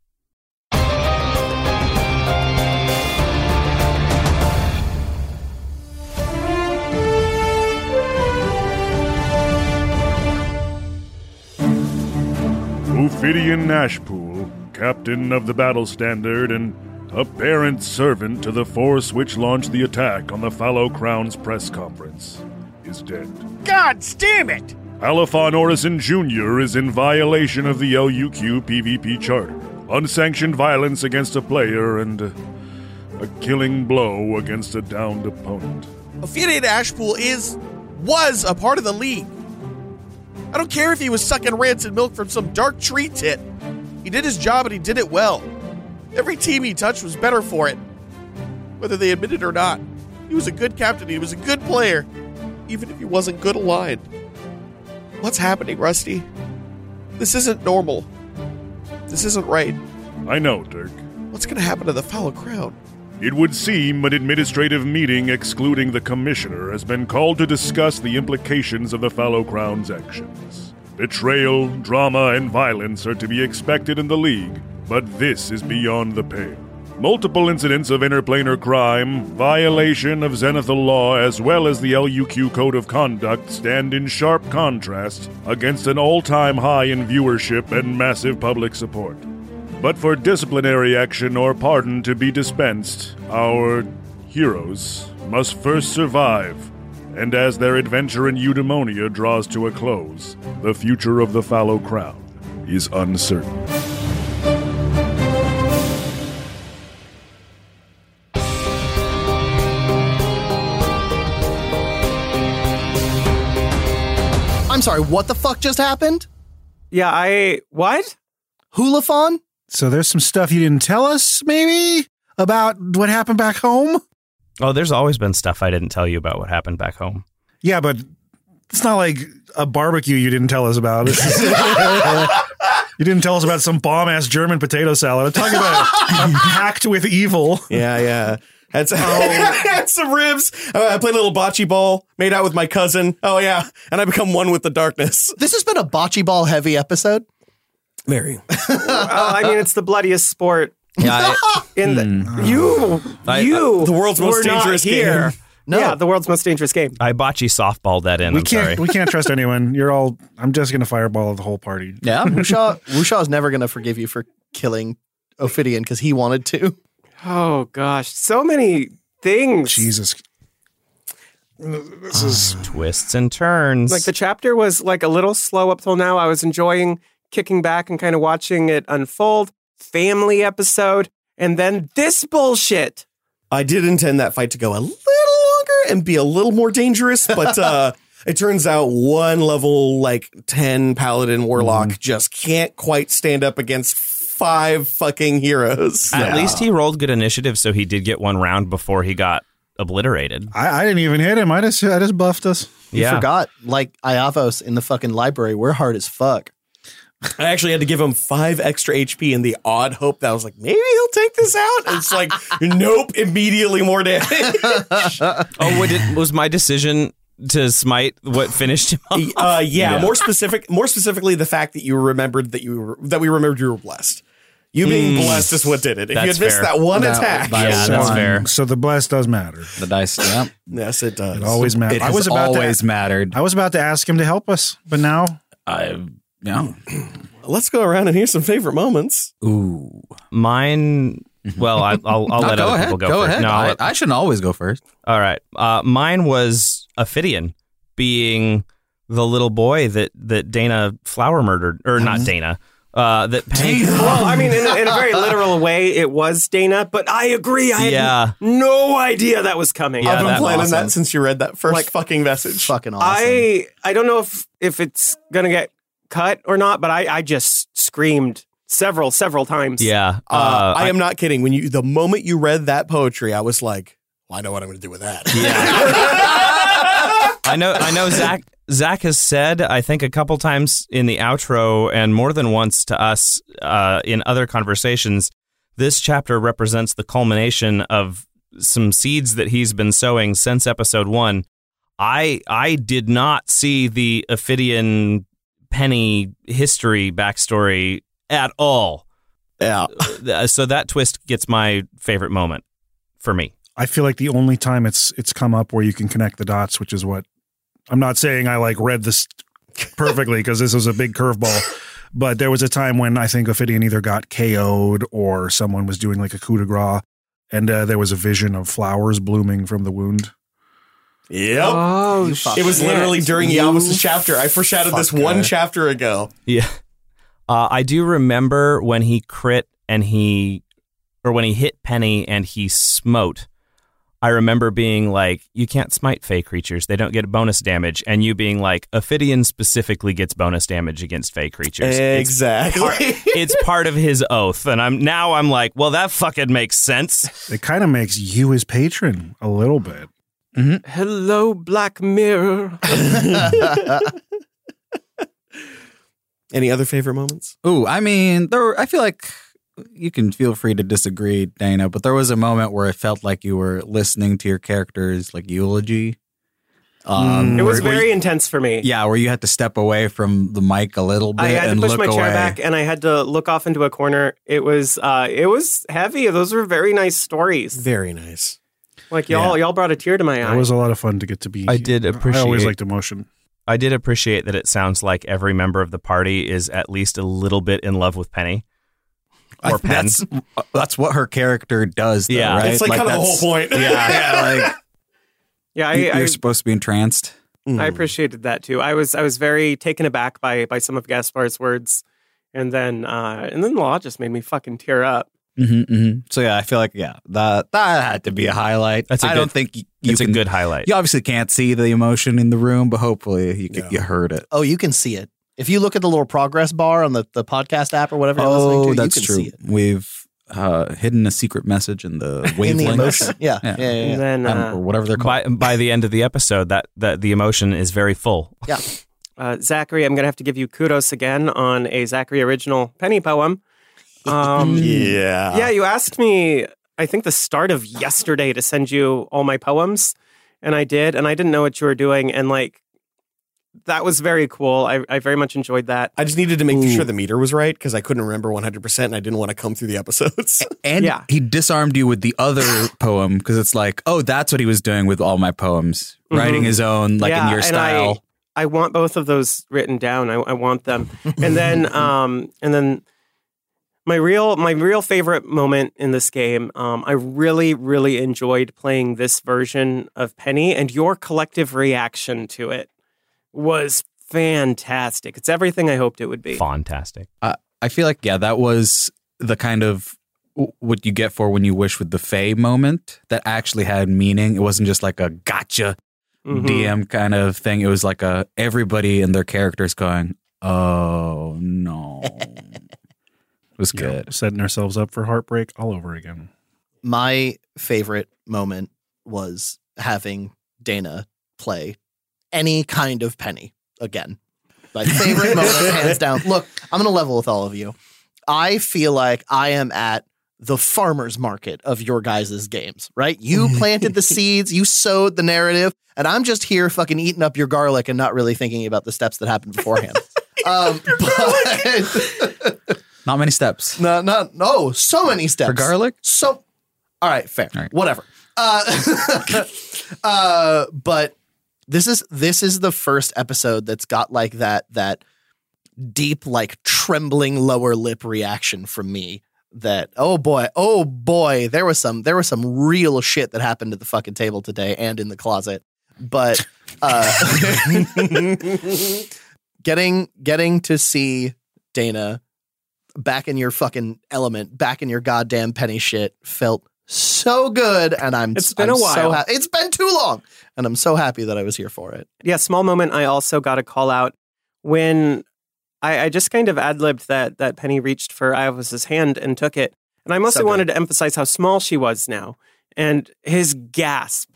Ophidian Ashpool, captain of the battle standard and apparent servant to the force which launched the attack on the Fallow Crown's press conference, is dead. God damn it! Alifon Orison Jr. is in violation of the LUQ PvP charter. Unsanctioned violence against a player and uh, a killing blow against a downed opponent. Ophidian Ashpool is was a part of the league. I don't care if he was sucking rancid milk from some dark tree tit. He did his job and he did it well. Every team he touched was better for it, whether they admit it or not. He was a good captain. He was a good player, even if he wasn't good aligned. What's happening, Rusty? This isn't normal. This isn't right. I know, Dirk. What's going to happen to the Fallow Crown? It would seem an administrative meeting excluding the commissioner has been called to discuss the implications of the Fallow Crown's actions. Betrayal, drama, and violence are to be expected in the League, but this is beyond the pale. Multiple incidents of interplanar crime, violation of Zenithal law, as well as the LUQ Code of Conduct stand in sharp contrast against an all time high in viewership and massive public support. But for disciplinary action or pardon to be dispensed, our heroes must first survive. And as their adventure in Eudaimonia draws to a close, the future of the Fallow Crown is uncertain. I'm sorry, what the fuck just happened? Yeah, I. What? Hulafon? So there's some stuff you didn't tell us, maybe, about what happened back home? Oh, there's always been stuff I didn't tell you about what happened back home. Yeah, but it's not like a barbecue you didn't tell us about. [LAUGHS] you didn't tell us about some bomb ass German potato salad. I'm talking about packed with evil. Yeah, yeah. Had some, had some ribs. Uh, I played a little bocce ball, made out with my cousin. Oh, yeah. And I become one with the darkness. This has been a bocce ball heavy episode. Very. oh, I mean, it's the bloodiest sport. Yeah, [LAUGHS] in the you I- you I- the world's most were not dangerous here. game. No. Yeah, the world's most dangerous game. I bocce softball that in. We I'm can't. sorry. We can't trust anyone. You're all. I'm just gonna fireball the whole party. Yeah. Wusha, Wusha's never going to forgive you for killing Ophidian because he wanted to. Oh gosh, so many things. Jesus. This is Twists and turns. Like the chapter was like a little slow up till now. I was enjoying kicking back and kind of watching it unfold. Family episode, and then this bullshit. I did intend that fight to go a little longer and be a little more dangerous, but [LAUGHS] uh, it turns out one level like 10 paladin warlock Mm-hmm. just can't quite stand up against five fucking heroes. At least he rolled good initiative, so he did get one round before he got obliterated. I, I didn't even hit him. I just. I just buffed us. You Yeah. forgot, like Iavos in the fucking library, we're hard as fuck. I actually had to give him five extra HP in the odd hope that I was like, maybe he'll take this out. And it's like, [LAUGHS] nope, immediately more damage. [LAUGHS] Oh, what did, was my decision to smite what finished him off? uh, yeah, more specific, more specifically, the fact that you remembered that you were, that we remembered you were blessed. You being Mm. blessed is what did it. If you That's had missed fair. that one That- attack, that Yeah, that's one. fair. So the bless does matter. The dice. Yeah. [LAUGHS] yes, it does. It always matters. It I has was about always to. mattered. I was about to ask him to help us, but now I. Yeah. [CLEARS THROAT] Let's go around and hear some favorite moments. Ooh. Mine. [LAUGHS] Well, I, I'll, I'll No, let go other ahead. people go, Go first. ahead. No, I'll I, let- I shouldn't always go first. all right. Uh, mine was Ophidian being the little boy that that Dana Flower murdered, or not Dana. Uh, that Penny. [LAUGHS] well, I mean, in a, in a very literal way, it was Dana, but I agree. I had Yeah. no idea that was coming. I've been planning that since you read that first fucking message. Fucking awesome. I I don't know if if it's gonna get cut or not, but I I just screamed several several times. Yeah. Uh, I am not kidding. When you the moment you read that poetry, I was like, well, I know what I'm going to do with that. [LAUGHS] [LAUGHS] I know. I know. Zach. Zach has said, I think, a couple times in the outro, and more than once to us uh, in other conversations. This chapter represents the culmination of some seeds that he's been sowing since episode one. I I did not see the Ophidian Penny history backstory at all. Yeah. So that twist gets my favorite moment for me. I feel like the only time it's it's come up where you can connect the dots, which is what I'm not saying I like read this [LAUGHS] perfectly because this was a big curveball. But there was a time when I think Ophidian either got KO'd or someone was doing like a coup de grace, and uh, there was a vision of flowers blooming from the wound. Yep. Oh, it was shit. literally during You Iavos' chapter. I foreshadowed this one fucker. chapter ago. Yeah. Uh, I do remember when he crit and he, or when he hit Penny and he smote. I remember being like, you can't smite fey creatures. They don't get bonus damage. And you being like, Ophidian specifically gets bonus damage against fey creatures. It's Exactly. part- It's part, of his oath. And I'm now I'm like, well, that fucking makes sense. It kind of makes you his patron a little bit. Mm-hmm. Hello, Black Mirror. [LAUGHS] Any other favorite moments? Ooh, I mean, there. Were, I feel like you can feel free to disagree, Dana, but there was a moment where it felt like you were listening to your character's like eulogy. Um, it was where- where very you- intense for me. yeah, where you had to step away from the mic a little bit I had to push my chair away. back and I had to look off into a corner. It was uh it was heavy. Those were very nice stories. Very nice. Like y'all y'all brought a tear to my eye. It was a lot of fun to get to be. I did appreciate. I always appreciate- liked emotion. I did appreciate that it sounds like every member of the party is at least a little bit in love with Penny. I- Or Pen. that's that's what her character does. Though, Yeah. right? It's like, kind of the whole point. Yeah, [LAUGHS] yeah, like yeah, I, you- I you're supposed to be entranced. I appreciated that too. I was I was very taken aback by by some of Gaspar's words. And then uh and then Law just made me fucking tear up. hmm hmm So yeah, I feel like yeah, that that had to be a highlight. That's a I good- don't think y- you It's a can- good highlight. You obviously can't see the emotion in the room, but hopefully you c- you heard it. Oh, you can see it. If you look at the little progress bar on the, the podcast app or whatever you're listening Oh, to, that's you can true. see it. We've uh, hidden a secret message in the wavelengths. In the emotion. Yeah. Yeah. yeah, yeah. And then I uh, or whatever they're called. By by the end of the episode, that that the emotion is very full. [LAUGHS] Yeah. uh, Zachary, I'm gonna have to give you kudos again on a Zachary original penny poem. Um, [LAUGHS] Yeah. Yeah, you asked me, I think the start of yesterday to send you all my poems, and I did, and I didn't know what you were doing, and like that was very cool. I, I very much enjoyed that. I just needed to make sure the meter was right because I couldn't remember 100% and I didn't want to come through the episodes. And Yeah. he disarmed you with the other [LAUGHS] poem because it's like, oh, that's what he was doing with all my poems, writing Mhm. his own, like Yeah, in your and style. I, I want both of those written down. I, I want them, and then [LAUGHS] um, and then my real my real favorite moment in this game. Um, I really really enjoyed playing this version of Penny, and your collective reaction to it was fantastic. It's everything I hoped it would be. Fantastic. I, I feel like, yeah, that was the kind of what you get for when you wish with the Fae moment that actually had meaning. It wasn't just like a gotcha Mhm. DM kind of thing. It was like a everybody and their characters going, oh no. it was You know, good. setting ourselves up for heartbreak all over again. My favorite moment was having Dana play any kind of penny again. My favorite moment, [LAUGHS] hands down. Look, I'm going to level with all of you. I feel like I am at the farmer's market of your guys' games, right? You [LAUGHS] planted the seeds, you sowed the narrative, and I'm just here fucking eating up your garlic and not really thinking about the steps that happened beforehand. [LAUGHS] um, but Not many steps. no, no, no, so many steps For garlic? So, all right, fair, All right. whatever. Uh, uh, but this is this is the first episode that's got like that that deep, like trembling lower lip reaction from me. That oh boy, oh boy, there was some there was some real shit that happened at the fucking table today and in the closet. But [LAUGHS] uh, [LAUGHS] getting getting to see Dana back in your fucking element, back in your goddamn penny shit. Felt so good, and I'm. It's been I'm a So while. ha- it's been too long, and I'm so happy that I was here for it. Yeah, small moment. I also got a call out when I, I just kind of ad libbed that that Penny reached for Ios's hand and took it, and I mostly So wanted to emphasize how small she was now, and his gasp,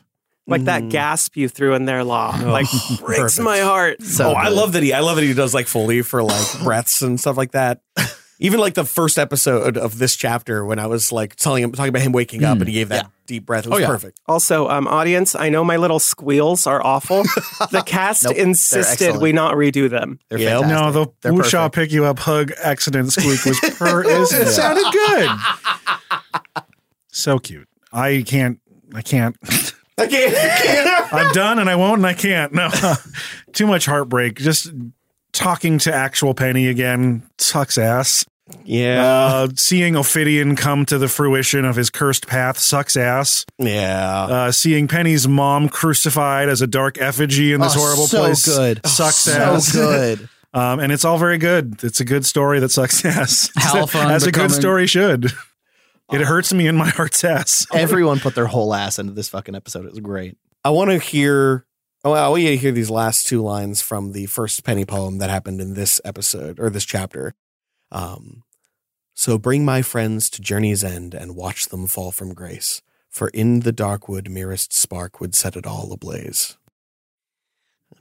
like that Mm. gasp you threw in there, Law, like [LAUGHS] breaks Perfect. my heart. oh, I love that he. I love that he does like fully for like breaths and stuff like that. [LAUGHS] Even like the first episode of this chapter when I was like telling him talking about him waking up and he gave that deep breath. It was perfect. Also, um, audience, I know my little squeals are awful. [LAUGHS] the cast Nope, insisted we not redo them. they're Yeah, No, the They're pick you up hug accident squeak was [LAUGHS] per. it, was- it sounded good. [LAUGHS] So cute. I can't. I can't. I can't. I can't. I'm done, and I won't, and I can't. No, too much heartbreak. Just talking to actual Penny again sucks ass. Yeah. Uh, seeing Ophidian come to the fruition of his cursed path sucks ass. Yeah. Uh, seeing Penny's mom crucified as a dark effigy in this Oh, horrible so place good. [LAUGHS] sucks so ass. good. [LAUGHS] Um, and it's all very good. It's a good story that sucks ass. [LAUGHS] Halfon as a good story should. It hurts me in my heart's ass. Everyone put their whole ass into this fucking episode. It was great. I want to hear. Oh, you to hear these last two lines from the first penny poem that happened in this episode or this chapter. Um, so bring my friends to journey's end and watch them fall from grace. For in the Darkwood, merest spark would set it all ablaze.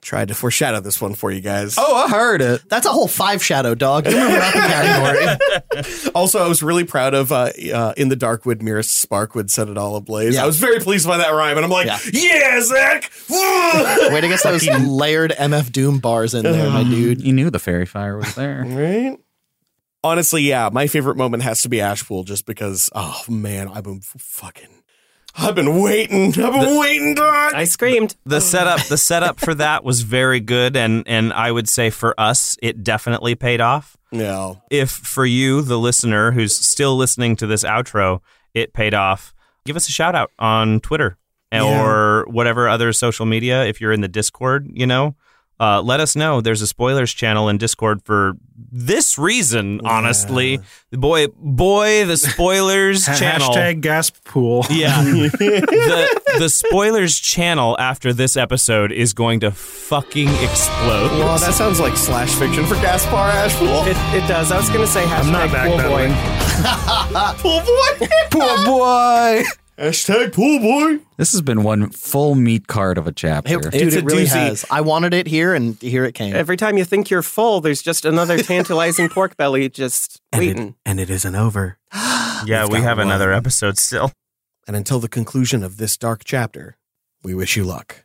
Tried to foreshadow this one for you guys. Oh, I heard it. That's a whole five shadow dog. You remember up the category. [LAUGHS] also, I was really proud of uh, uh, in the Darkwood, merest spark would set it all ablaze. Yeah. I was very pleased by that rhyme, and I'm like, yeah, Zach. [LAUGHS] Way to get those [LAUGHS] layered MF Doom bars in there, my dude. You knew the fairy fire was there. right? Honestly, yeah, my favorite moment has to be Ashpool just because, oh man, I've been f- fucking, I've been waiting, I've been waiting, dog. I screamed. The setup, the setup for that was very good, and and I would say for us, it definitely paid off. Yeah. If for you, the listener who's still listening to this outro, it paid off, give us a shout out on Twitter or whatever other social media. If you're in the Discord, you know, uh, let us know. There's a spoilers channel in Discord for this reason. Honestly, boy, boy, the spoilers [LAUGHS] channel. Hashtag gasp pool. [LAUGHS] Yeah. [LAUGHS] the the spoilers channel after this episode is going to fucking explode. Well, that sounds like slash fiction for Gaspar Ashpool. It, it does. I was going to say hashtag I'm not back pool that boy. Pool boy. Poor boy. Hashtag pool boy. This has been one full meat card of a chapter. Hey, dude, it really has. I wanted it here, and here it came. Every time you think you're full, there's just another [LAUGHS] tantalizing pork belly just waiting. And it isn't over. [GASPS] Yeah, We've we got have another episode still. And until the conclusion of this dark chapter, we wish you luck.